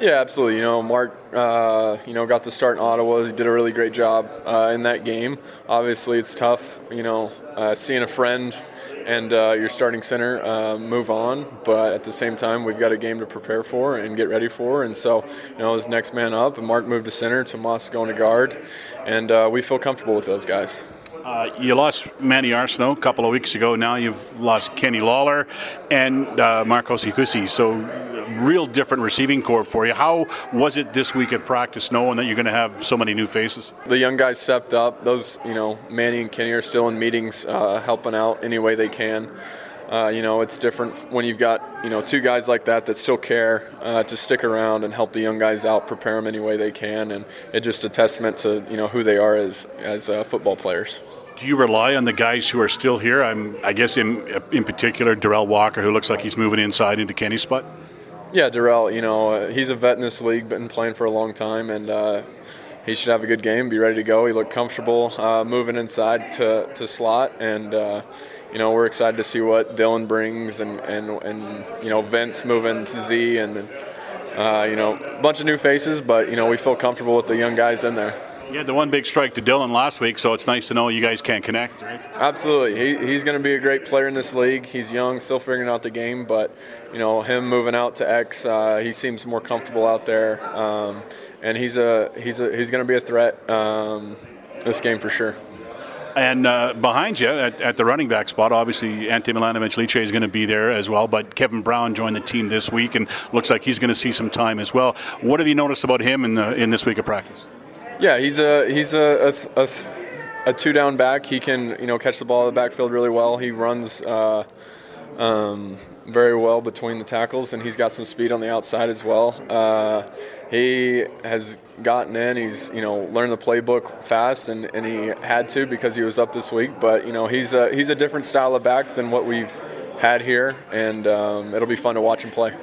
Yeah, absolutely. You know, Mark, uh, you know, got to start in Ottawa. He did a really great job uh, in that game. Obviously, it's tough, you know, uh, seeing a friend and uh, your starting center uh, move on, but at the same time, we've got a game to prepare for and get ready for. And so, you know, as next man up, and Mark moved to center, Tomas going to guard, and uh, we feel comfortable with those guys. Uh, you lost Manny Arceneaux a couple of weeks ago. Now you've lost Kenny Lawler and uh, Marcos Ikusi. So, real different receiving corps for you. How was it this week at practice, knowing that you're going to have so many new faces? The young guys stepped up. Those, you know, Manny and Kenny are still in meetings, uh, helping out any way they can. Uh, you know, it's different when you've got you know two guys like that that still care uh, to stick around and help the young guys out, prepare them any way they can, and it's just a testament to you know who they are as as uh, football players. Do you rely on the guys who are still here? I'm, I guess in in particular, Derel Walker, who looks like he's moving inside into Kenny's spot. Yeah, Derel. You know, uh, he's a vet in this league, been playing for a long time, and uh, he should have a good game, be ready to go. He looked comfortable uh, moving inside to, to slot, and uh, you know we're excited to see what Dylan brings, and and, and you know Vince moving to Z, and uh, you know a bunch of new faces, but you know we feel comfortable with the young guys in there. You had the one big strike to Dylan last week, so it's nice to know you guys can't connect, right? Absolutely. He, he's going to be a great player in this league. He's young, still figuring out the game, but you know him moving out to X, uh, he seems more comfortable out there, um, and he's a he's a he's going to be a threat um, this game for sure. And uh, behind you at, at, the running back spot, obviously Ante Milanovic-Litre is going to be there as well. But Kevin Brown joined the team this week and looks like he's going to see some time as well. What have you noticed about him in the, in this week of practice? Yeah, he's a he's a, a, a, a two down back. He can you know catch the ball in the backfield really well. He runs uh, um, very well between the tackles, and he's got some speed on the outside as well. Uh, he has gotten in. He's you know learned the playbook fast, and, and he had to because he was up this week. But you know he's a, he's a different style of back than what we've had here, and um, it'll be fun to watch him play.